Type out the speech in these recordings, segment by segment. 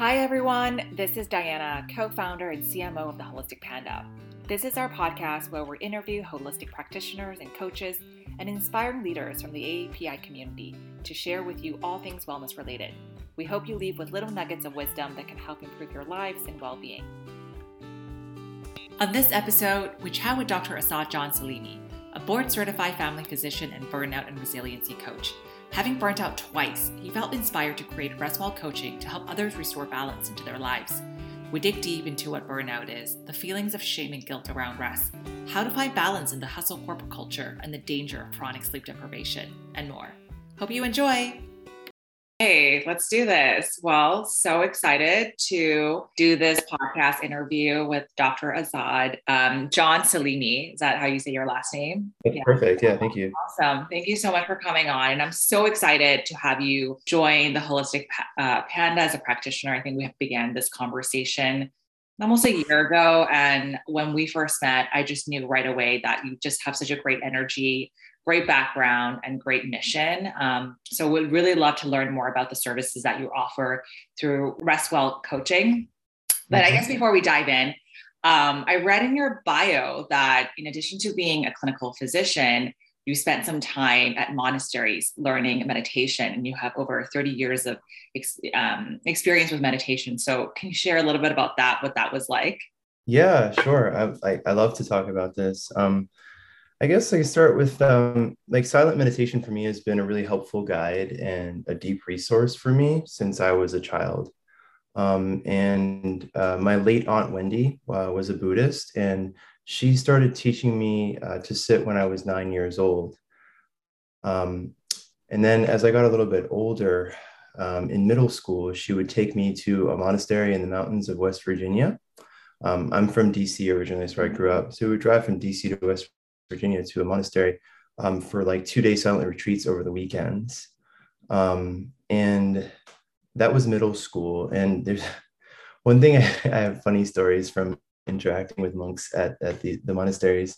Hi, everyone. This is Diana, co founder and CMO of the Holistic Panda. This is our podcast where we interview holistic practitioners and coaches and inspiring leaders from the AAPI community to share with you all things wellness related. We hope you leave with little nuggets of wisdom that can help improve your lives and well being. On this episode, we chat with Dr. Azad John Salimi, a board certified family physician and burnout and resiliency coach. Having burnt out twice, he felt inspired to create Restwell Coaching to help others restore balance into their lives. We dig deep into what burnout is, the feelings of shame and guilt around rest, how to find balance in the hustle corporate culture, and the danger of chronic sleep deprivation, and more. Hope you enjoy! Hey, let's do this. Well, so excited to do this podcast interview with Dr. Azad um, John Salimi. Is that how you say your last name? That's yeah. perfect. Yeah, thank you. Awesome. Thank you so much for coming on. And I'm so excited to have you join the Holistic uh, Panda as a practitioner. I think we have began this conversation almost a year ago. And when we first met, I just knew right away that you just have such a great energy great background and great mission. Um, so we'd really love to learn more about the services that you offer through Restwell Coaching. But mm-hmm. I guess before we dive in, um, I read in your bio that in addition to being a clinical physician, you spent some time at monasteries learning meditation, and you have over 30 years of ex- um, experience with meditation. So, can you share a little bit about that, what that was like? Yeah, sure. I, I, I love to talk about this. Um, I guess I can start with um, like silent meditation for me has been a really helpful guide and a deep resource for me since I was a child. Um, and uh, my late aunt Wendy uh, was a Buddhist, and she started teaching me uh, to sit when I was nine years old. Um, and then as I got a little bit older, um, in middle school, she would take me to a monastery in the mountains of West Virginia. Um, I'm from DC originally, so I grew up. So we would drive from DC to West Virginia to a monastery um, for like two day silent retreats over the weekends. Um, and that was middle school. And there's one thing I, I, have funny stories from interacting with monks at, at the, the monasteries.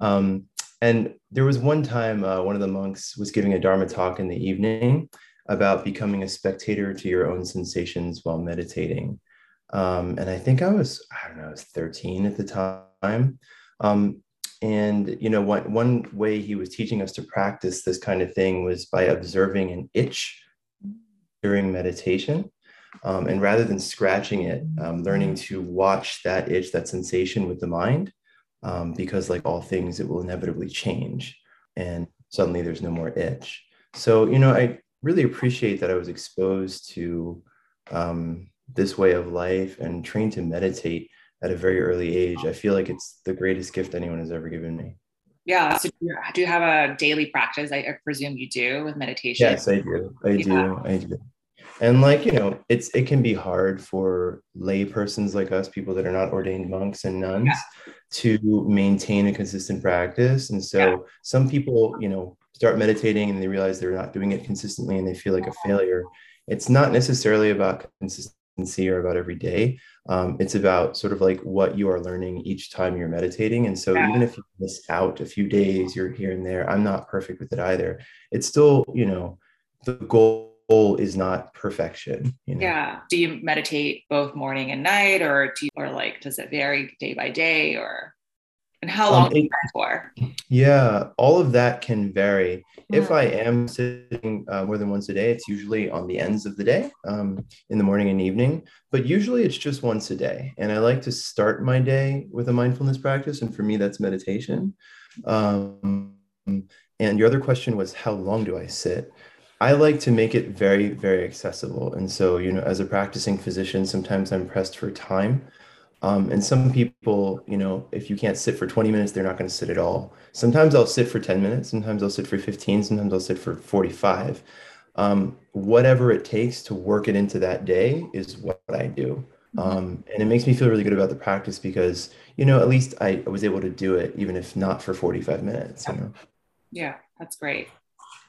Um, and there was one time uh, one of the monks was giving a Dharma talk in the evening about becoming a spectator to your own sensations while meditating. Um, and I think I was, I don't know, I was 13 at the time. Um, and you know, one way he was teaching us to practice this kind of thing was by observing an itch during meditation. Um, and rather than scratching it, um, learning to watch that itch, that sensation with the mind, um, because like all things, it will inevitably change, and suddenly there's no more itch. So you know, I really appreciate that I was exposed to um, this way of life and trained to meditate at a very early age. I feel like it's the greatest gift anyone has ever given me. Yeah. So do you have a daily practice? I presume you do with meditation. Yes, I do. I yeah. do. I do. And like, you know, it's it can be hard for lay persons like us, people that are not ordained monks and nuns, yeah. to maintain a consistent practice. And so yeah. some people, you know, start meditating and they realize they're not doing it consistently and they feel like a failure. It's not necessarily about consistency or about every day, um, it's about sort of like what you are learning each time you're meditating. And so yeah. even if you miss out a few days you're here and there i'm not perfect with it either. It's still you know the goal is not perfection you know? yeah. Do you meditate both morning and night or do you or like does it vary day by day or and how long um, it, for? Yeah, all of that can vary. Mm-hmm. If I am sitting uh, more than once a day, it's usually on the ends of the day, um, in the morning and evening. But usually it's just once a day. And I like to start my day with a mindfulness practice. And for me, that's meditation. Um, and your other question was, how long do I sit? I like to make it very, very accessible. And so, you know, as a practicing physician, sometimes I'm pressed for time. Um, and some people, you know, if you can't sit for 20 minutes, they're not going to sit at all. Sometimes I'll sit for 10 minutes, sometimes I'll sit for 15, sometimes I'll sit for 45. Um, whatever it takes to work it into that day is what I do. Mm-hmm. Um, and it makes me feel really good about the practice because, you know, at least I, I was able to do it, even if not for 45 minutes. You know? Yeah, that's great.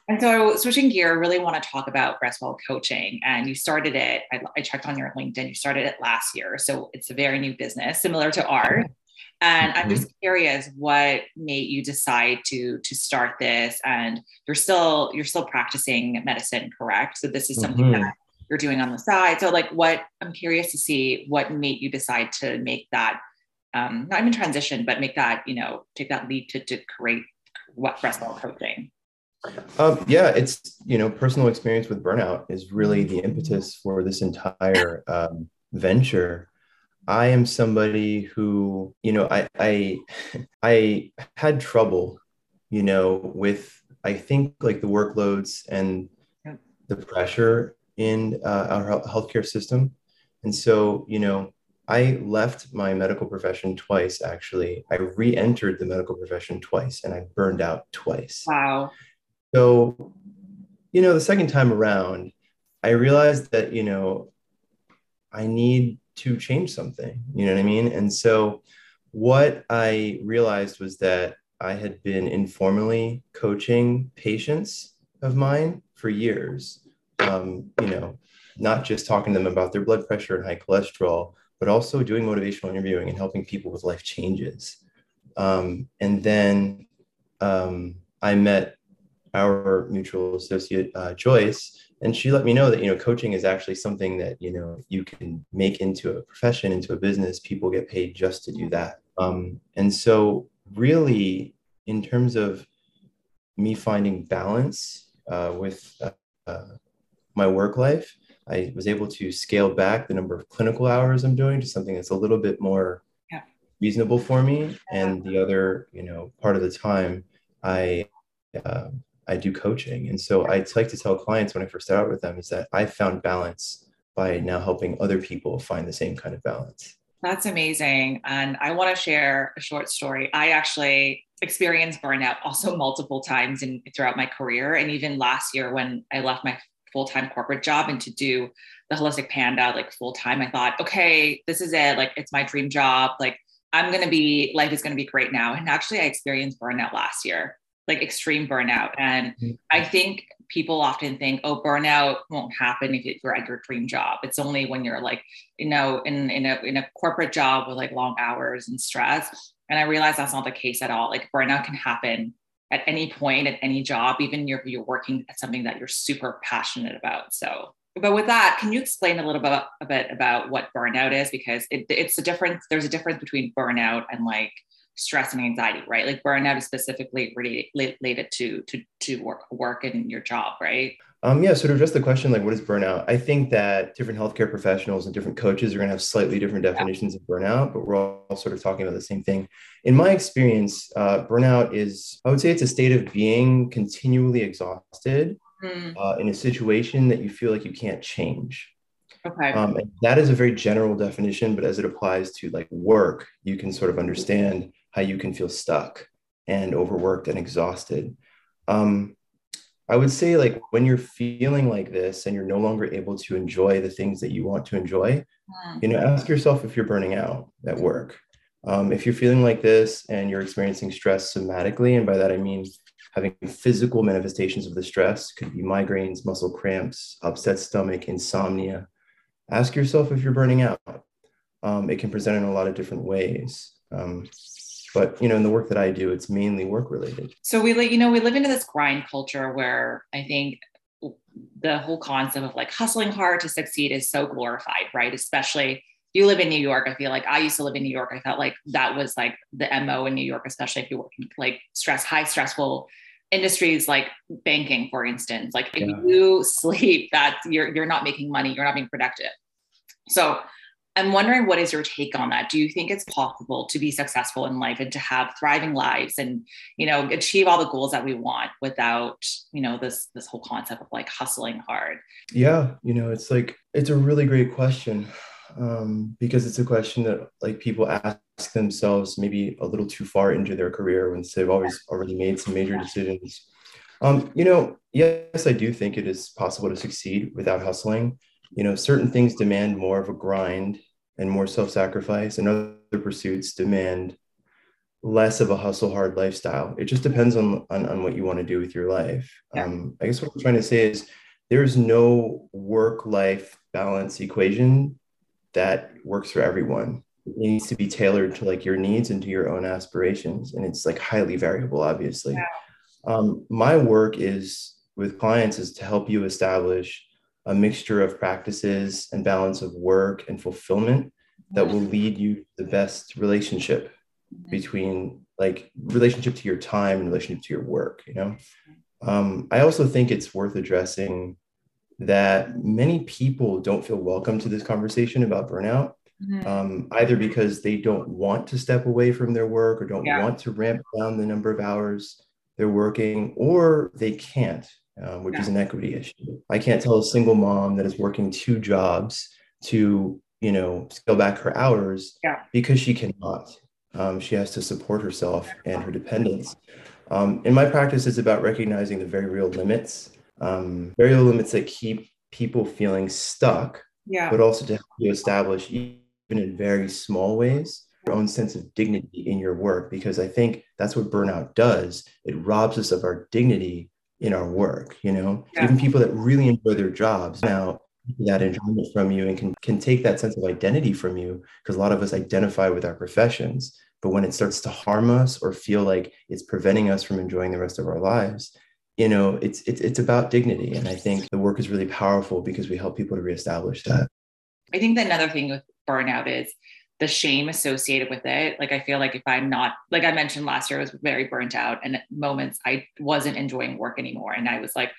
And so, switching gear, I really want to talk about Restwell coaching. And you started it, I, I, checked on your LinkedIn, you started it last year. So, it's a very new business, similar to ours. And I'm just mm-hmm. curious what made you decide to to start this and you're still you're still practicing medicine correct so this is something mm-hmm. that you're doing on the side. So like what I'm curious to see what made you decide to make that um, not even transition, but make that, you know, take that lead to, to create what breast coaching. Um, yeah, it's you know personal experience with burnout is really the impetus for this entire um, venture. I am somebody who you know I I I had trouble, you know, with I think like the workloads and the pressure in uh, our healthcare system, and so you know I left my medical profession twice. Actually, I re-entered the medical profession twice, and I burned out twice. Wow. So, you know, the second time around, I realized that, you know, I need to change something, you know what I mean? And so, what I realized was that I had been informally coaching patients of mine for years, um, you know, not just talking to them about their blood pressure and high cholesterol, but also doing motivational interviewing and helping people with life changes. Um, and then um, I met our mutual associate uh, Joyce, and she let me know that you know coaching is actually something that you know you can make into a profession, into a business. People get paid just to do that, um, and so really, in terms of me finding balance uh, with uh, uh my work life, I was able to scale back the number of clinical hours I'm doing to something that's a little bit more yeah. reasonable for me. And the other, you know, part of the time, I uh, I do coaching. And so I like to tell clients when I first start out with them is that I found balance by now helping other people find the same kind of balance. That's amazing. And I want to share a short story. I actually experienced burnout also multiple times in throughout my career. And even last year when I left my full-time corporate job and to do the holistic panda like full-time, I thought, okay, this is it. Like it's my dream job. Like I'm gonna be, life is gonna be great now. And actually I experienced burnout last year like extreme burnout. And mm-hmm. I think people often think, oh, burnout won't happen if you're at your dream job. It's only when you're like, you know, in, in a in a corporate job with like long hours and stress. And I realize that's not the case at all. Like burnout can happen at any point at any job, even if you're working at something that you're super passionate about. So but with that, can you explain a little bit a bit about what burnout is? Because it, it's a difference. There's a difference between burnout and like stress and anxiety, right? Like burnout is specifically related to to to work work and your job, right? Um, yeah. So to address the question, like what is burnout? I think that different healthcare professionals and different coaches are going to have slightly different definitions yeah. of burnout, but we're all sort of talking about the same thing. In my experience, uh, burnout is, I would say, it's a state of being continually exhausted mm. uh, in a situation that you feel like you can't change. Okay. Um, that is a very general definition, but as it applies to like work, you can sort of understand how you can feel stuck and overworked and exhausted. Um, I would say, like, when you're feeling like this and you're no longer able to enjoy the things that you want to enjoy, mm. you know, ask yourself if you're burning out at work. Um, if you're feeling like this and you're experiencing stress somatically, and by that I mean having physical manifestations of the stress, could be migraines, muscle cramps, upset stomach, insomnia, ask yourself if you're burning out. Um, it can present in a lot of different ways. Um, but you know in the work that i do it's mainly work related so we like you know we live into this grind culture where i think the whole concept of like hustling hard to succeed is so glorified right especially if you live in New York. I feel like I used to live in New York. I felt like that was like the MO in New York, especially if you work in like stress, high stressful industries like banking, for instance. Like if yeah. you sleep, that you're you're not making money, you're not being productive. So I'm wondering what is your take on that? Do you think it's possible to be successful in life and to have thriving lives and you know achieve all the goals that we want without you know this this whole concept of like hustling hard? Yeah, you know, it's like it's a really great question um, because it's a question that like people ask themselves maybe a little too far into their career when they've always already made some major decisions. Um, you know, yes, I do think it is possible to succeed without hustling you know certain things demand more of a grind and more self-sacrifice and other pursuits demand less of a hustle hard lifestyle it just depends on on, on what you want to do with your life yeah. um, i guess what i'm trying to say is there's no work life balance equation that works for everyone it needs to be tailored to like your needs and to your own aspirations and it's like highly variable obviously yeah. um, my work is with clients is to help you establish a mixture of practices and balance of work and fulfillment that will lead you to the best relationship between like relationship to your time and relationship to your work you know um, i also think it's worth addressing that many people don't feel welcome to this conversation about burnout mm-hmm. um, either because they don't want to step away from their work or don't yeah. want to ramp down the number of hours they're working or they can't um, which yeah. is an equity issue i can't tell a single mom that is working two jobs to you know scale back her hours yeah. because she cannot um, she has to support herself and her dependents um, in my practice it's about recognizing the very real limits um, very real limits that keep people feeling stuck yeah. but also to help you establish even in very small ways your own sense of dignity in your work because i think that's what burnout does it robs us of our dignity in our work you know? Yeah. even people that really enjoy their jobs now that enjoyment from you and can, can take that sense of identity from you because a lot of us identify with our professions. But when it starts to harm us or feel like it's preventing us from enjoying the rest of our lives you know it's it's, it's about dignity. And i think the work is really powerful because we help people to reestablish that. I think that another thing with burnout is the shame associated with it. Like I feel like if I'm not, like I mentioned last year, I was very burnt out and at moments I wasn't enjoying work anymore. And I was like,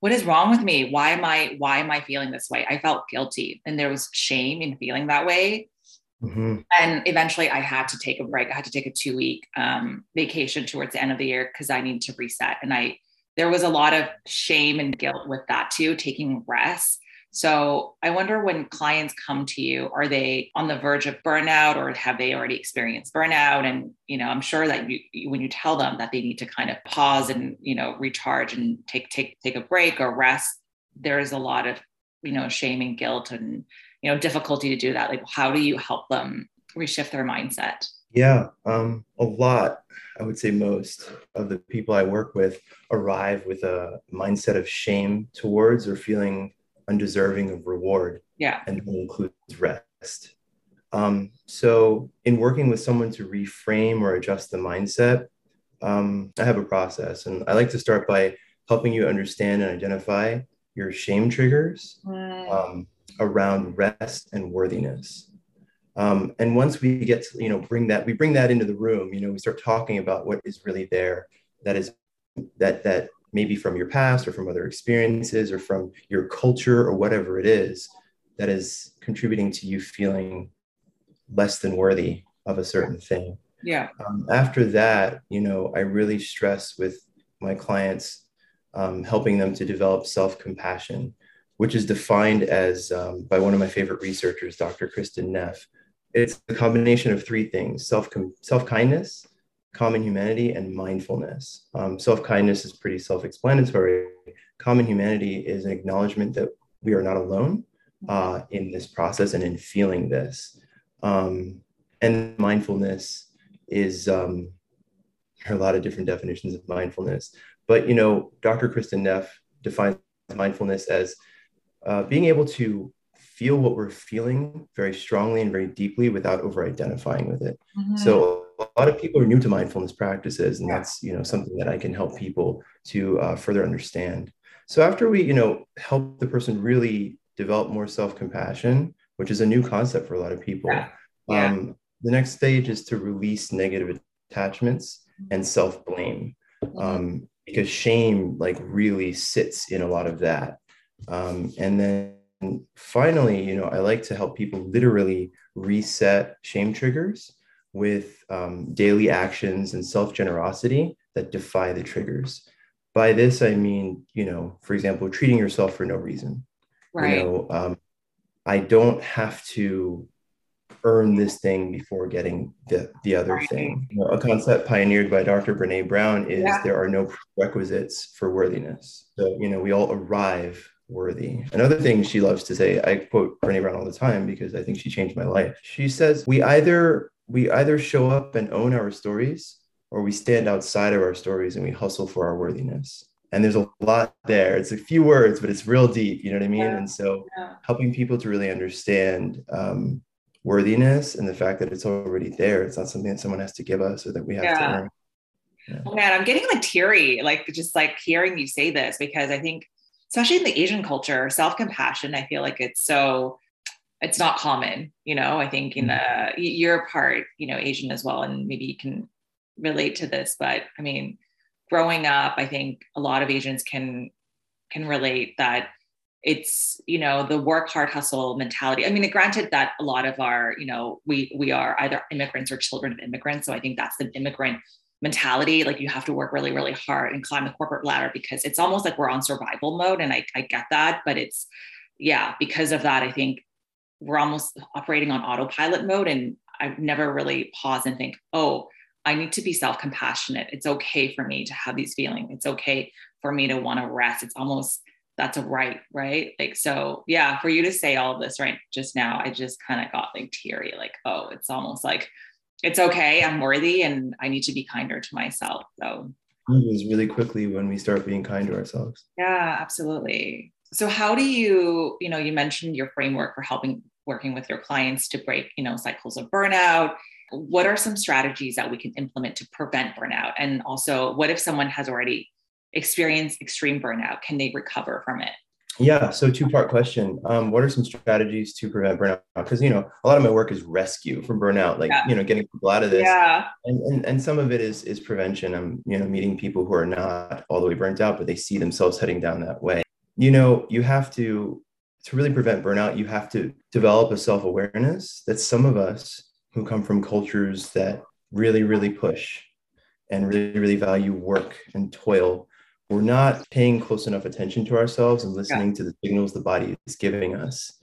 what is wrong with me? Why am I, why am I feeling this way? I felt guilty and there was shame in feeling that way. Mm-hmm. And eventually I had to take a break. I had to take a two week um, vacation towards the end of the year because I needed to reset. And I, there was a lot of shame and guilt with that too, taking rest so I wonder when clients come to you, are they on the verge of burnout or have they already experienced burnout? And, you know, I'm sure that you, when you tell them that they need to kind of pause and, you know, recharge and take, take, take a break or rest, there is a lot of, you know, shame and guilt and, you know, difficulty to do that. Like, how do you help them reshift their mindset? Yeah, um, a lot. I would say most of the people I work with arrive with a mindset of shame towards or feeling undeserving of reward. Yeah. And that includes rest. Um, so, in working with someone to reframe or adjust the mindset, um, I have a process. And I like to start by helping you understand and identify your shame triggers um, around rest and worthiness. Um, and once we get to, you know, bring that, we bring that into the room, you know, we start talking about what is really there that is that that maybe from your past or from other experiences or from your culture or whatever it is that is contributing to you feeling less than worthy of a certain thing. Yeah. Um, after that, you know, I really stress with my clients um, helping them to develop self compassion, which is defined as um, by one of my favorite researchers, Dr. Kristin Neff. It's a combination of three things self self kindness, common humanity and mindfulness. Um, Self kindness is pretty self explanatory. Common humanity is an acknowledgement that we are not alone uh, in this process and in feeling this. Um, and mindfulness is um, there are a lot of different definitions of mindfulness, but you know, Dr. Kristin Neff defines mindfulness as uh, being able to feel what we're feeling very strongly and very deeply without over identifying with it. Mm-hmm. So a lot of people are new to mindfulness practices, and that's you know something that I can help people to uh, further understand. So after we you know help the person really develop more self compassion, which is a new concept for a lot of people, yeah. Yeah. Um, the next stage is to release negative attachments and self blame, mm-hmm. um, because shame like really sits in a lot of that, um, and then finally, you know, I like to help people literally reset shame triggers with um, daily actions and self generosity that defy the triggers. By this, I mean, you know, for example, treating yourself for no reason. Right. You know, um, I don't have to earn this thing before getting the, the other right. thing. You know, a concept pioneered by Dr. Brene Brown is yeah. there are no prerequisites for worthiness. So, you know, we all arrive worthy. Another thing she loves to say, I quote Brene Brown all the time because I think she changed my life. She says, "We either we either show up and own our stories or we stand outside of our stories and we hustle for our worthiness." And there's a lot there. It's a few words, but it's real deep. You know what I mean? Yeah. And so, yeah. helping people to really understand um, worthiness and the fact that it's already there. It's not something that someone has to give us or that we have yeah. to earn. Oh man, I'm getting like teary, like just like hearing you say this because I think especially in the Asian culture, self compassion, I feel like it's so, it's not common. You know, I think in mm-hmm. the, you're part, you know, Asian as well, and maybe you can relate to this, but I mean, growing up, I think a lot of Asians can can relate that it's you know the work hard hustle mentality i mean granted that a lot of our you know we we are either immigrants or children of immigrants so i think that's the immigrant mentality like you have to work really really hard and climb the corporate ladder because it's almost like we're on survival mode and i, I get that but it's yeah because of that i think we're almost operating on autopilot mode and i've never really pause and think oh i need to be self-compassionate it's okay for me to have these feelings it's okay for me to want to rest it's almost that's a right, right? Like, so yeah, for you to say all this right just now, I just kind of got like teary, like, oh, it's almost like it's okay, I'm worthy and I need to be kinder to myself. So moves really quickly when we start being kind to ourselves. Yeah, absolutely. So how do you, you know, you mentioned your framework for helping working with your clients to break, you know, cycles of burnout. What are some strategies that we can implement to prevent burnout? And also, what if someone has already experience extreme burnout? Can they recover from it? Yeah, so two part question. Um, what are some strategies to prevent burnout? Because you know, a lot of my work is rescue from burnout, like yeah. you know, getting people out of this. Yeah. And, and and some of it is is prevention. I'm you know meeting people who are not all the way burnt out, but they see themselves heading down that way. You know, you have to to really prevent burnout. You have to develop a self awareness that some of us who come from cultures that really really push and really really value work and toil we're not paying close enough attention to ourselves and listening yeah. to the signals the body is giving us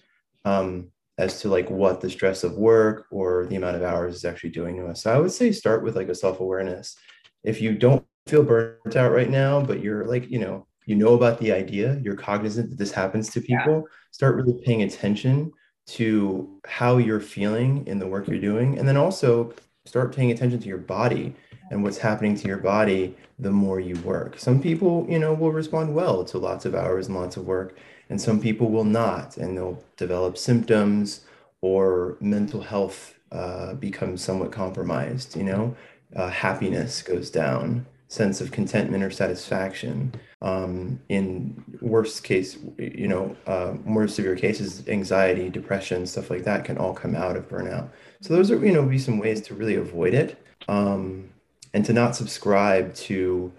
um, as to like what the stress of work or the amount of hours is actually doing to us. So I would say start with like a self-awareness. If you don't feel burnt out right now, but you're like, you know, you know about the idea, you're cognizant that this happens to people, yeah. start really paying attention to how you're feeling in the work you're doing. And then also start paying attention to your body and what's happening to your body the more you work. Some people, you know, will respond well to lots of hours and lots of work, and some people will not, and they'll develop symptoms or mental health uh, becomes somewhat compromised. You know, uh, happiness goes down, sense of contentment or satisfaction. Um, in worst case, you know, uh, more severe cases, anxiety, depression, stuff like that can all come out of burnout. So those are, you know, be some ways to really avoid it. Um, and to not subscribe to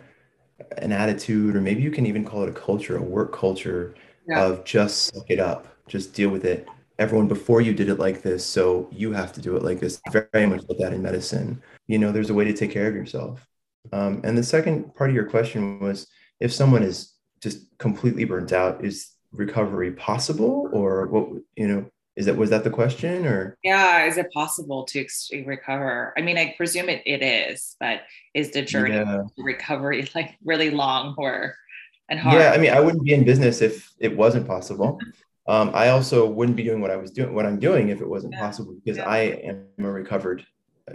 an attitude or maybe you can even call it a culture a work culture yeah. of just suck it up just deal with it everyone before you did it like this so you have to do it like this very much like that in medicine you know there's a way to take care of yourself um, and the second part of your question was if someone is just completely burnt out is recovery possible? Or what you know is that was that the question or? Yeah is it possible to recover? I mean i presume it, it is but is the journey yeah. recovery like really long or and hard? Yeah i mean i wouldn't be in business if it wasn't possible. Um, i also wouldn't be doing what i was doing what i'm doing if it wasn't yeah. possible because yeah. i am a recovered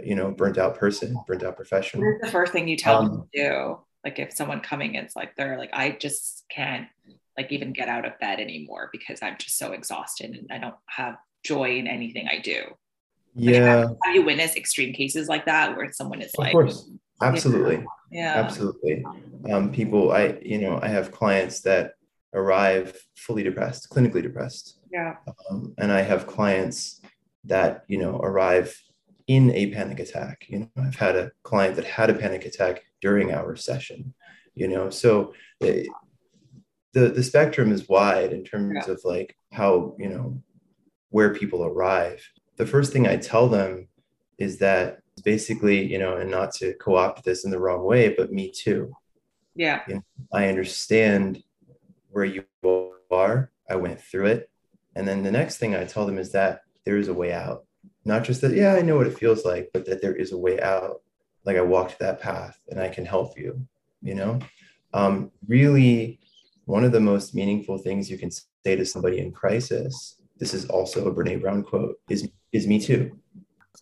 you know burnt out person burnt out professional. What's the first thing you tell um, them to do like if someone coming it's like they're like i just can't like even get out of bed anymore because I'm just so exhausted and I don't have joy in anything I do. Yeah. Like, have, have, you witnessed extreme cases like that where someone is of like, of course, absolutely. Yeah. Absolutely. Um, people, I, you know, I have clients that arrive fully depressed, clinically depressed. Yeah. Um, and I have clients that, you know, arrive in a panic attack. You know, I've had a client that had a panic attack during our session, you know, so eh, the the spectrum is wide in terms yeah. of like how you know where people arrive. The first thing i tell them is that basically you know and not to co-opt this in the wrong way but me too. Yeah. You know, i understand where you are. I went through it. And then the next thing i tell them is that there is a way out. Not just that yeah i know what it feels like but that there is a way out like i walked that path and i can help you you know um, really one of the most meaningful things you can say to somebody in crisis, this is also a Brene Brown quote, is is me too.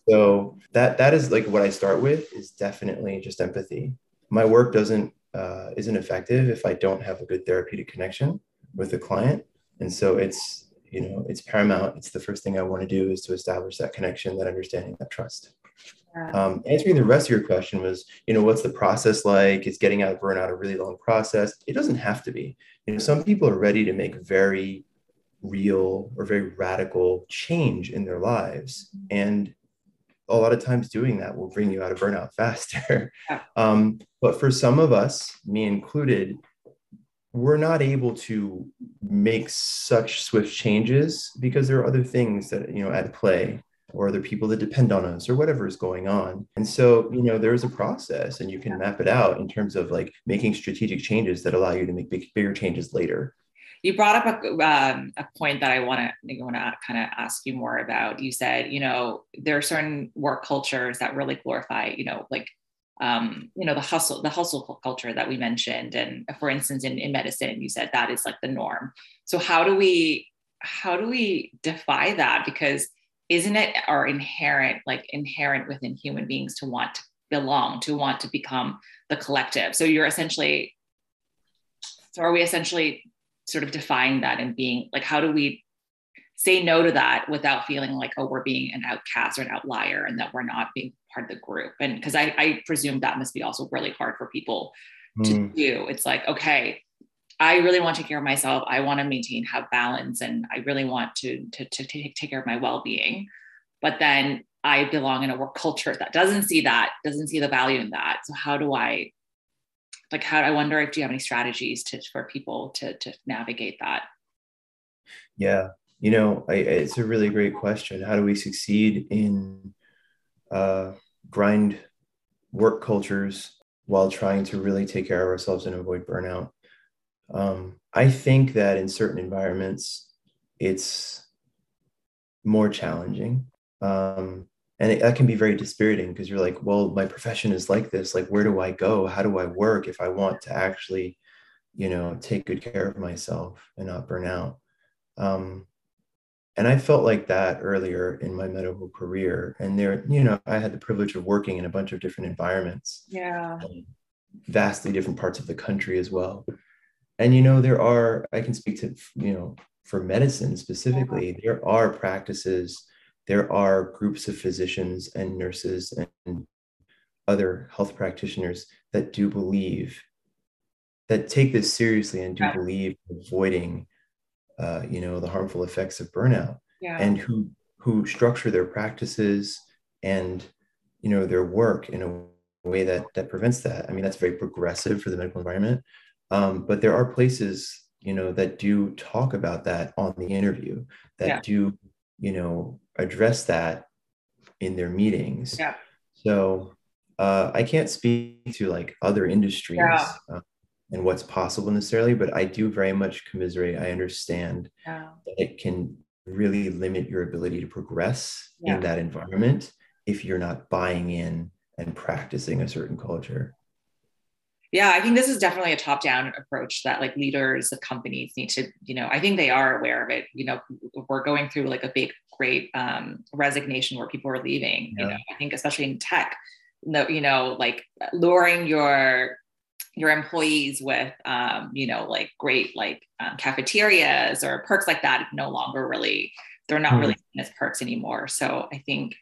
So that that is like what I start with is definitely just empathy. My work doesn't uh, isn't effective if I don't have a good therapeutic connection with the client, and so it's you know it's paramount. It's the first thing I want to do is to establish that connection, that understanding, that trust. Um, answering the rest of your question was, you know, what's the process like? Is getting out of burnout a really long process? It doesn't have to be. You know, some people are ready to make very real or very radical change in their lives. And a lot of times doing that will bring you out of burnout faster. Um, but for some of us, me included, we're not able to make such swift changes because there are other things that you know at play or other people that depend on us or whatever is going on and so you know there's a process and you can map it out in terms of like making strategic changes that allow you to make big, bigger changes later you brought up a, um, a point that I want to want to kind of ask you more about. You said, you know, there are certain work cultures that really glorify, you know, like, um, you know, the hustle, the hustle culture that we mentioned. And for instance, in, in medicine, you said that is like the norm. So how do we, how do we defy that? Because isn't it our inherent, like inherent within human beings to want to belong, to want to become the collective? So you're essentially, so are we essentially sort of defying that and being like, how do we say no to that without feeling like, oh, we're being an outcast or an outlier and that we're not being part of the group? And because I, I presume that must be also really hard for people mm. to do. It's like, okay, I really want to take care of myself. I want to maintain, have balance, and I really want to, to, to take, take care of my well being. But then I belong in a work culture that doesn't see that, doesn't see the value in that. So, how do I like how i wonder if do you have any strategies to for people to to navigate that yeah you know I, it's a really great question how do we succeed in uh, grind work cultures while trying to really take care of ourselves and avoid burnout um, i think that in certain environments it's more challenging. Um, and it, that can be very dispiriting because you're like well my profession is like this. Like where do i go? How do i work if i want to actually you know take good care of myself and not burn out? Um, and i felt like that earlier in my medical career. And there you know i had the privilege of working in a bunch of different environments. Yeah. Vastly different parts of the country as well and you know there are i can speak to you know for medicine specifically there are practices there are groups of physicians and nurses and other health practitioners that do believe that take this seriously and do yeah. believe avoiding uh, you know the harmful effects of burnout yeah. and who who structure their practices and you know their work in a way that that prevents that i mean that's very progressive for the medical environment um, but there are places you know that do talk about that on the interview that yeah. do you know address that in their meetings. Yeah. So uh, I can't speak to like other industries yeah. uh, and what's possible necessarily, but I do very much commiserate. I understand yeah. that it can really limit your ability to progress yeah. in that environment if you're not buying in and practicing a certain culture. Yeah, I think this is definitely a top down approach that like leaders of companies need to, you know, I think they are aware of it. You know, we're going through like a big, great um, resignation where people are leaving. Yeah. You know, I think especially in tech, you know, like luring your your employees with um, you know like great like um, cafeterias or perks like that no longer really they're not mm-hmm. really as perks anymore so i think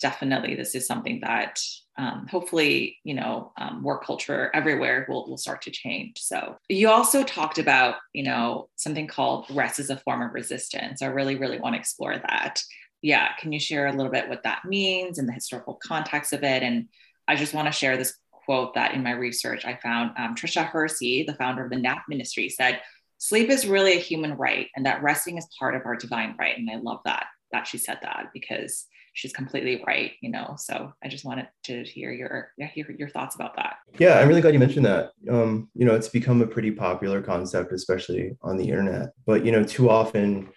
definitely this is something that um, hopefully you know um, work culture everywhere will, will start to change. So you also talked about you know something called rest as a form of resistance. I really really want to explore that. Yeah can you share a little bit what that means and the historical context of it? And i just want to share this quote that in my research i found. Um, tricia hersey the founder of the nap ministry said sleep is really a human right and that resting is part of our divine right. And i love that that she said that because she's completely right you know so i just wanted to hear your yeah, hear your thoughts about that. Yeah i'm really glad you mentioned that. Um, you know it's become a pretty popular concept especially on the internet but you know too often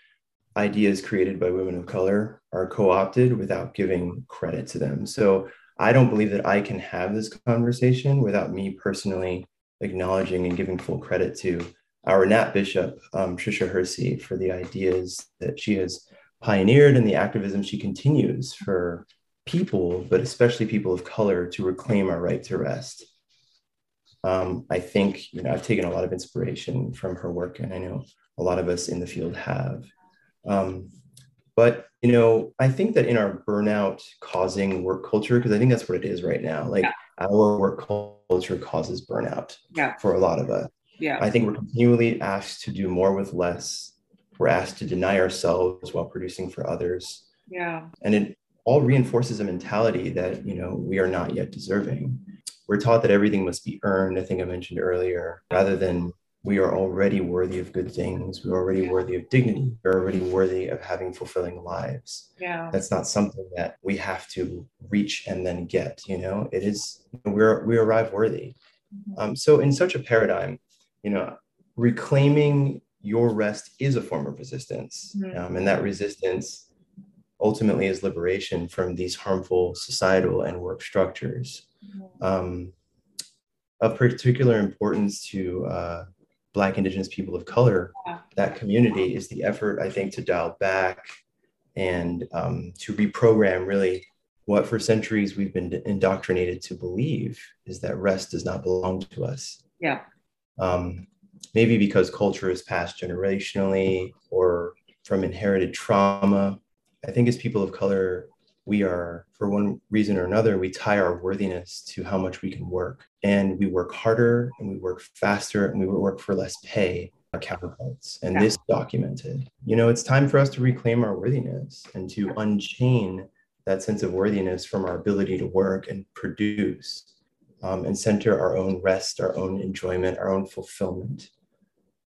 ideas created by women of color are co-opted without giving credit to them. So i don't believe that i can have this conversation without me personally acknowledging and giving full credit to our nap bishop um, tricia hersey for the ideas that she has pioneered and the activism she continues for people, but especially people of color, to reclaim our right to rest. Um, I think you know I've taken a lot of inspiration from her work, and I know a lot of us in the field have. Um, but you know, I think that in our burnout causing work culture, because I think that's what it is right now. Like yeah. our work culture causes burnout yeah. for a lot of us. Yeah. I think we're continually asked to do more with less. We're asked to deny ourselves while producing for others. Yeah. And it all reinforces a mentality that, you know, we are not yet deserving. We're taught that everything must be earned, I think I mentioned earlier, rather than we are already worthy of good things. We're already worthy of dignity. We're already worthy of having fulfilling lives. Yeah. That's not something that we have to reach and then get, you know, it is, we're, we arrive worthy. Mm-hmm. Um, so in such a paradigm, you know, reclaiming your rest is a form of resistance. Mm-hmm. Um, and that resistance ultimately is liberation from these harmful societal and work structures. Mm-hmm. Um, of particular importance to uh, Black, Indigenous people of color, yeah. that community is the effort, I think, to dial back and um, to reprogram really what for centuries we've been indoctrinated to believe is that rest does not belong to us. Yeah. Um, maybe because culture is passed generationally or from inherited trauma. I think as people of color, we are, for one reason or another, we tie our worthiness to how much we can work. And we work harder and we work faster and we work for less pay our counterparts. And yeah. this documented. You know, it's time for us to reclaim our worthiness and to unchain that sense of worthiness from our ability to work and produce um, and center our own rest, our own enjoyment, our own fulfillment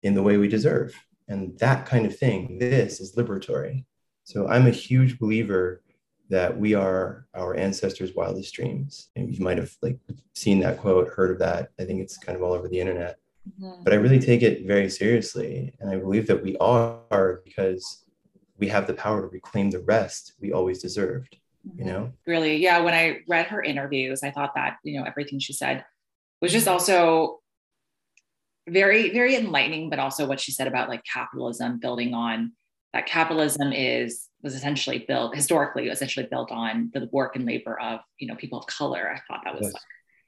in the way we deserve. And that kind of thing, this is liberatory. So I'm a huge believer that we are our ancestors' wildest dreams. And you might have like seen that quote, heard of that. I think it's kind of all over the internet. Mm-hmm. But I really take it very seriously. And I believe that we are because we have the power to reclaim the rest we always deserved, mm-hmm. you know? Really. Yeah. When I read her interviews, I thought that, you know, everything she said was just also very, very enlightening, but also what she said about like capitalism building on that capitalism is was essentially built historically essentially built on the work and labor of you know people of color i thought that was yes. like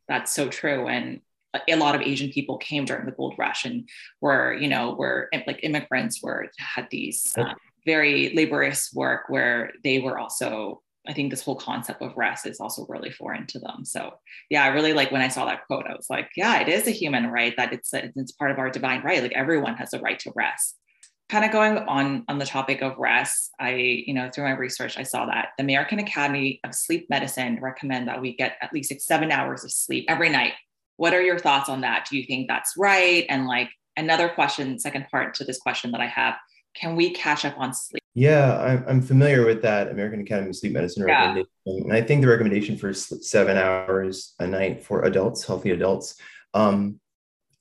that's so true and a lot of asian people came during the gold rush and were you know were like immigrants were had these um, very laborious work where they were also i think this whole concept of rest is also really foreign to them. So yeah i really like when i saw that quote i was like yeah it is a human right that it's it's part of our divine right. Like everyone has a right to rest. Kind of going on on the topic of rest i you know through my research i saw that the american academy of sleep medicine recommend that we get at least seven hours of sleep every night. What are your thoughts on that? Do you think that's right? And like another question second part to this question that i have can we catch up on sleep yeah i'm, I'm familiar with that american academy of sleep medicine recommendation yeah. and i think the recommendation for seven hours a night for adults healthy adults um,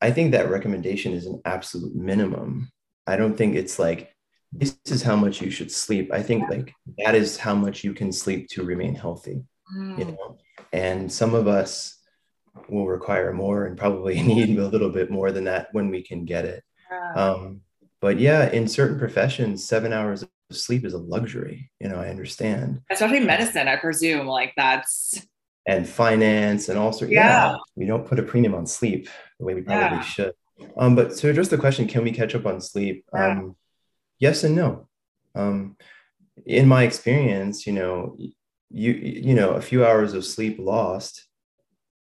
i think that recommendation is an absolute minimum I don't think it's like this is how much you should sleep. I think like that is how much you can sleep to remain healthy. Mm. You know, and some of us will require more and probably need a little bit more than that when we can get it. Yeah. Um, but yeah, in certain professions, seven hours sleep is a luxury. You know, I understand. Especially medicine, I presume. Like that's and finance and all sorts. Yeah. yeah. we don't put a premium on sleep the way we probably yeah. should. Um, but to address the question, can we catch up on sleep? Yeah. Um, yes and no. Um, in my experience, you know, you you know, a few hours of sleep lost,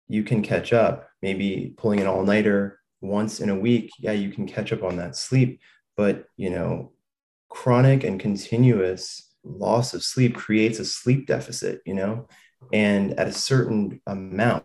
you can catch up. Maybe pulling an all nighter once in a week, yeah, you can catch up on that sleep. But you know, chronic and continuous loss of sleep creates a sleep deficit. You know, and at a certain amount,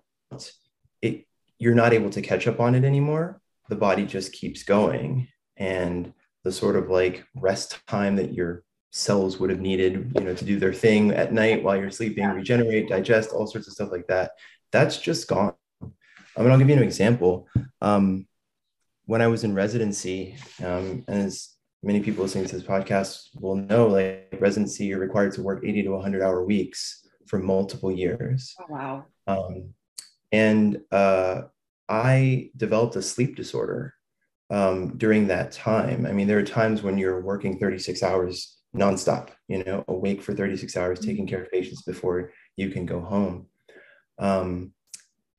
it you're not able to catch up on it anymore. The body just keeps going. And the sort of like rest time that your cells would have needed you know to do their thing at night while you're sleeping regenerate digest all sorts of stuff like that that's just gone. I mean i'll give you an example. Um, when i was in residency um, and as many people listening to this podcast will know like residency you're required to work 80 to 100 hour weeks for multiple years oh, wow um, and uh, I developed a sleep disorder um, during that time. I mean, there are times when you're working 36 hours nonstop, you know, awake for 36 hours, mm-hmm. taking care of patients before you can go home. Um,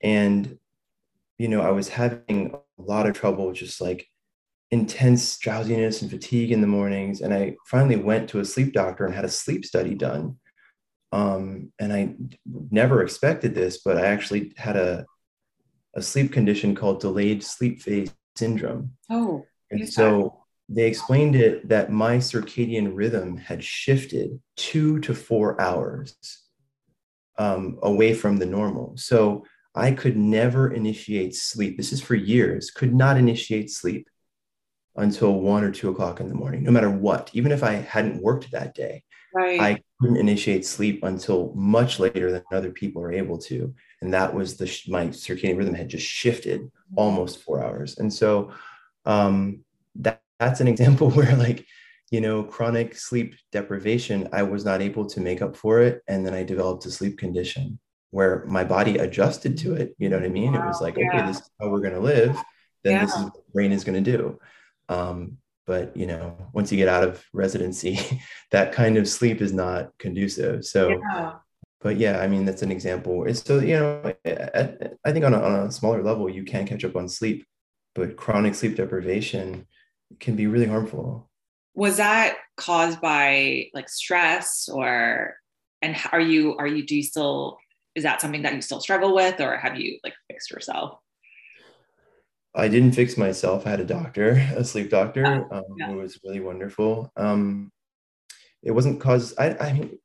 and, you know, I was having a lot of trouble just like intense drowsiness and fatigue in the mornings. And I finally went to a sleep doctor and had a sleep study done. Um, and I never expected this, but I actually had a, a sleep condition called delayed sleep phase syndrome. Oh, and so they explained it that my circadian rhythm had shifted two to four hours um, away from the normal. So I could never initiate sleep. This is for years, could not initiate sleep until one or two o'clock in the morning, no matter what. Even if I hadn't worked that day, right. I couldn't initiate sleep until much later than other people are able to. And that was the my circadian rhythm had just shifted almost four hours. And so um, that, that's an example where like you know chronic sleep deprivation i was not able to make up for it and then i developed a sleep condition where my body adjusted to it you know what i mean wow. it was like yeah. okay this is how we're going to live then yeah. this is what the brain is going to do um, but you know once you get out of residency that kind of sleep is not conducive so yeah. but yeah i mean that's an example it's so you know I, I think on a, on a smaller level you can catch up on sleep but chronic sleep deprivation can be really harmful. Was that caused by like stress or and are you are you do you still is that something that you still struggle with or have you like fixed yourself? I didn't fix myself. I had a doctor, a sleep doctor, oh, um, yeah. who was really wonderful. Um, it wasn't caused. I, I mean,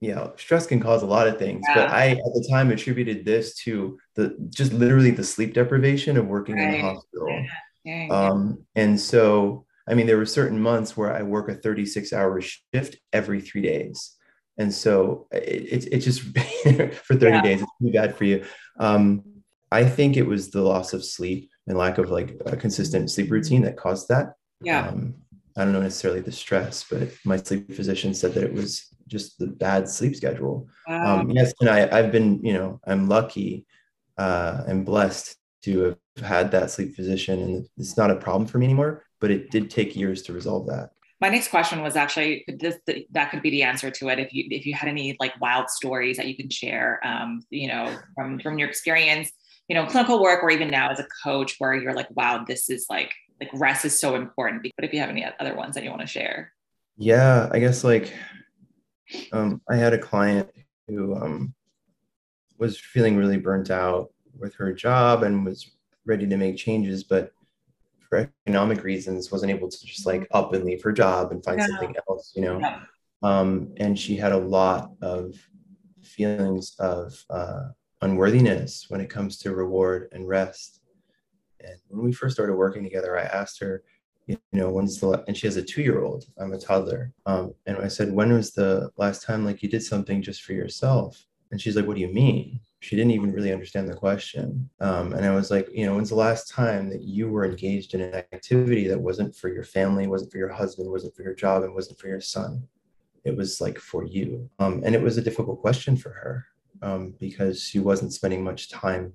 yeah, stress can cause a lot of things, yeah. but I at the time attributed this to the just literally the sleep deprivation of working right. in the hospital. Yeah. Um, and so, I mean, there were certain months where I work a 36 hour shift every three days. And so it's it, it just for 30 yeah. days, it's pretty bad for you. Um, I think it was the loss of sleep and lack of like a consistent sleep routine that caused that. Yeah. Um, I don't know necessarily the stress, but my sleep physician said that it was just the bad sleep schedule. Wow. Um, yes, and I, I've been, you know, I'm lucky uh, and blessed to have had that sleep physician and it's not a problem for me anymore but it did take years to resolve that my next question was actually this that could be the answer to it if you if you had any like wild stories that you can share um, you know from from your experience you know clinical work or even now as a coach where you're like wow this is like like rest is so important but if you have any other ones that you want to share yeah i guess like um, i had a client who um, was feeling really burnt out with her job and was ready to make changes, but for economic reasons wasn't able to just like up and leave her job and find yeah. something else, you know. Yeah. Um, and she had a lot of feelings of uh, unworthiness when it comes to reward and rest. And when we first started working together, I asked her, you know, when's the and she has a two-year-old. I'm a toddler. Um, and I said, when was the last time like you did something just for yourself? And she's like, what do you mean? she didn't even really understand the question. Um, and I was like, you know, when's the last time that you were engaged in an activity that wasn't for your family, wasn't for your husband, wasn't for your job, and wasn't for your son? It was like for you. Um, and it was a difficult question for her um, because she wasn't spending much time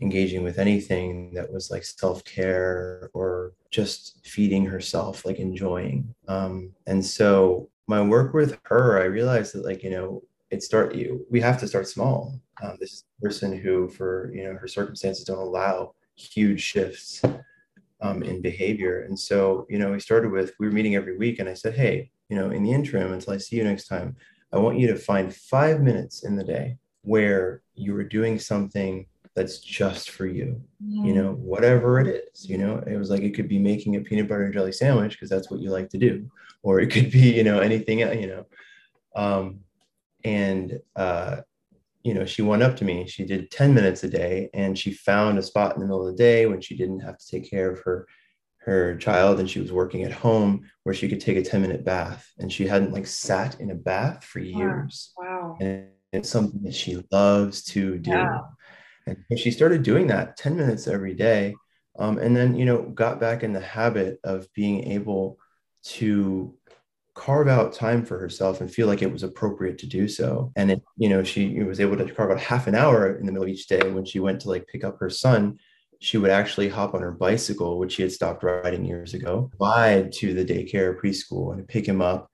engaging with anything that was like self care or just feeding herself, like enjoying. Um, and so my work with her, I realized that, like, you know, it start you we have to start small um, this is a person who for you know her circumstances don't allow huge shifts um, in behavior and so you know we started with we were meeting every week and i said hey you know in the interim until i see you next time i want you to find five minutes in the day where you were doing something that's just for you you know whatever it is you know it was like it could be making a peanut butter and jelly sandwich because that's what you like to do or it could be you know anything you know. Um, and uh, you know she went up to me she did 10 minutes a day and she found a spot in the middle of the day when she didn't have to take care of her her child and she was working at home where she could take a 10 minute bath and she hadn't like sat in a bath for years. Wow, and it's something that she loves to do yeah. and she started doing that 10 minutes every day um, and then you know got back in the habit of being able to carve out time for herself and feel like it was appropriate to do so. And it, you know, she was able to carve out half an hour in the middle of each day when she went to like pick up her son. She would actually hop on her bicycle, which she had stopped riding years ago, ride to the daycare preschool and pick him up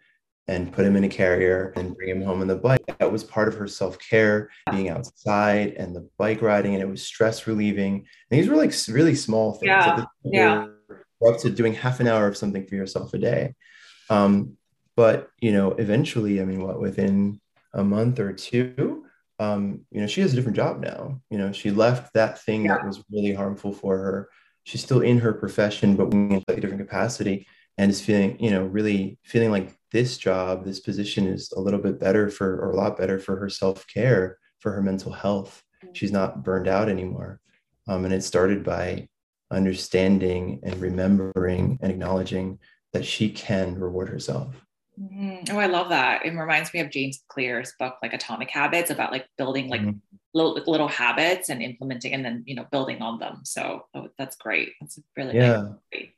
and put him in a carrier and bring him home on the bike. That was part of her self care, being outside and the bike riding, and it was stress relieving. And these were like really small things. Yeah. yeah up to doing half an hour of something for yourself a day. Um, but you know, eventually, I mean, what within a month or two, um, you know, she has a different job now. You know, she left that thing yeah. that was really harmful for her. She's still in her profession, but in a different capacity, and is feeling, you know, really feeling like this job, this position is a little bit better for, or a lot better for her self care, for her mental health. She's not burned out anymore. Um, and it started by understanding and remembering and acknowledging that she can reward herself. Mm-hmm. Oh, I love that. It reminds me of James Clear's book, like Atomic Habits, about like building like mm-hmm. little little habits and implementing, and then you know building on them. So oh, that's great. That's really yeah. Great.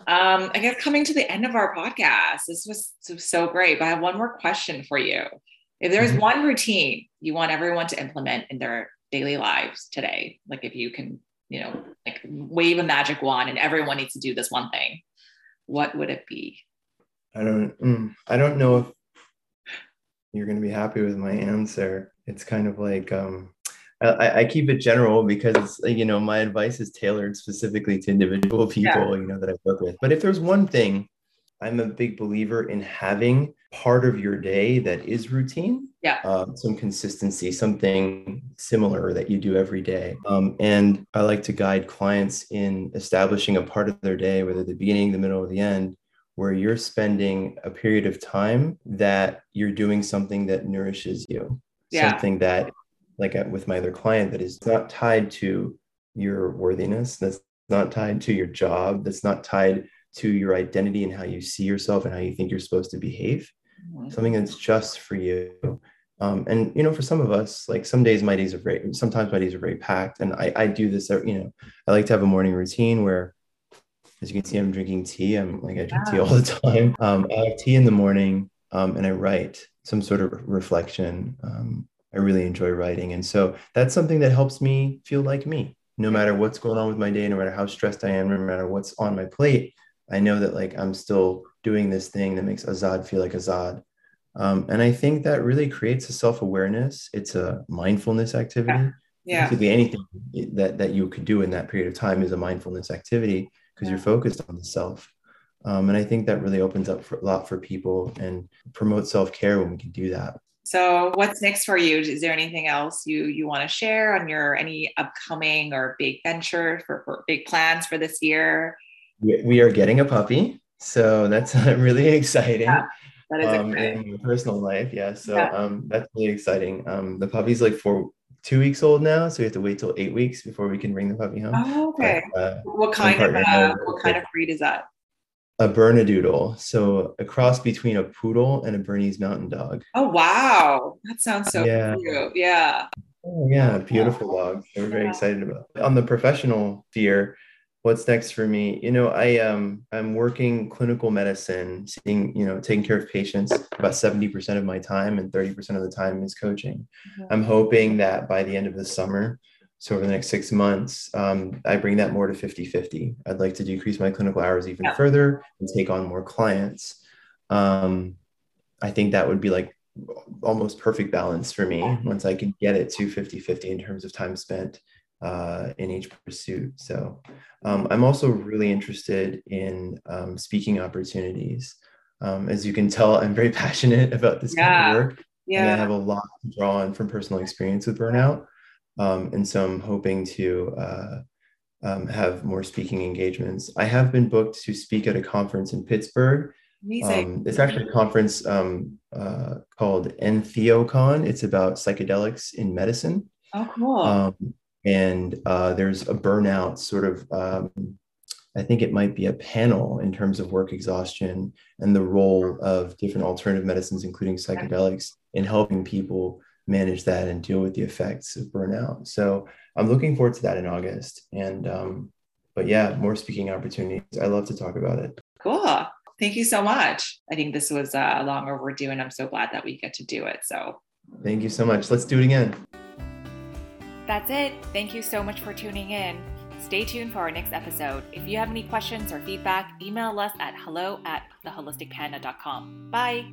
Um, I guess coming to the end of our podcast, this was so, so great. But I have one more question for you. If there's mm-hmm. one routine you want everyone to implement in their daily lives today, like if you can, you know, like wave a magic wand and everyone needs to do this one thing, what would it be? I don't, mm, I don't know if you're going to be happy with my answer. It's kind of like, um, I, I, keep it general because you know my advice is tailored specifically to individual people yeah. you know that I work with. But if there's one thing, I'm a big believer in having part of your day that is routine. Yeah. Uh, some consistency, something similar that you do every day. Um, and I like to guide clients in establishing a part of their day, whether the beginning, the middle, or the end, where you're spending a period of time that you're doing something that nourishes you. Yeah. Something that like uh, with my other client that is not tied to your worthiness that's not tied to your job that's not tied to your identity and how you see yourself and how you think you're supposed to behave. Mm-hmm. something that's just for you. Um, and you know for some of us like some days my days are very sometimes my days are very packed. And i, I do this you know i like to have a morning routine where as you can see i'm drinking tea. I'm like i drink tea all the time. Um, i have tea in the morning um, and i write some sort of reflection um, I really enjoy writing. And so that's something that helps me feel like me, no matter what's going on with my day, no matter how stressed I am, no matter what's on my plate. I know that like I'm still doing this thing that makes Azad feel like Azad. Um, and I think that really creates a self-awareness. It's a mindfulness activity. Yeah. yeah. Basically anything that, that you could do in that period of time is a mindfulness activity because yeah. you're focused on the self. Um, and I think that really opens up for, a lot for people and promote self-care when we can do that. So, what's next for you? Is there anything else you you want to share on your any upcoming or big venture for, for big plans for this year? We, we are getting a puppy, so that's really exciting. Yeah, that is um, in personal life. Yeah, so yeah. Um, that's really exciting. Um, the puppy's like four two weeks old now, so we have to wait till eight weeks before we can bring the puppy home. Oh, okay. But, uh, what kind of uh, what kind of breed is that? A Bernedoodle, so a cross between a poodle and a Bernese Mountain Dog. Oh wow, that sounds so yeah. cute. Yeah. Oh yeah, beautiful dog. We're very yeah. excited about. It. On the professional sphere, what's next for me? You know, I um I'm working clinical medicine, seeing you know taking care of patients about seventy percent of my time, and thirty percent of the time is coaching. Mm-hmm. I'm hoping that by the end of the summer, so over the next six months, um, I bring that more to 50-50. I'd like to decrease my clinical hours even yeah. further and take on more clients. Um, I think that would be like almost perfect balance for me once I can get it to 50-50 in terms of time spent uh, in each pursuit. So um, I'm also really interested in um, speaking opportunities. Um, as you can tell, I'm very passionate about this yeah. kind of work. Yeah. And I have a lot to draw on from personal experience with burnout. Um, and so I'm hoping to uh, um, have more speaking engagements. I have been booked to speak at a conference in Pittsburgh. Um, it's actually a conference um, uh, called Entheocon. It's about psychedelics in medicine. Oh, cool. Um, and uh, there's a burnout sort of, um, I think it might be a panel in terms of work exhaustion and the role of different alternative medicines, including psychedelics, in helping people manage that and deal with the effects of burnout. So I'm looking forward to that in August. And um, but yeah, more speaking opportunities. I love to talk about it. Cool. Thank you so much. I think this was uh, long overdue, and I'm so glad that we get to do it. So thank you so much. Let's do it again. That's it. Thank you so much for tuning in. Stay tuned for our next episode. If you have any questions or feedback, email us at hello at theholisticpanda.com. Bye.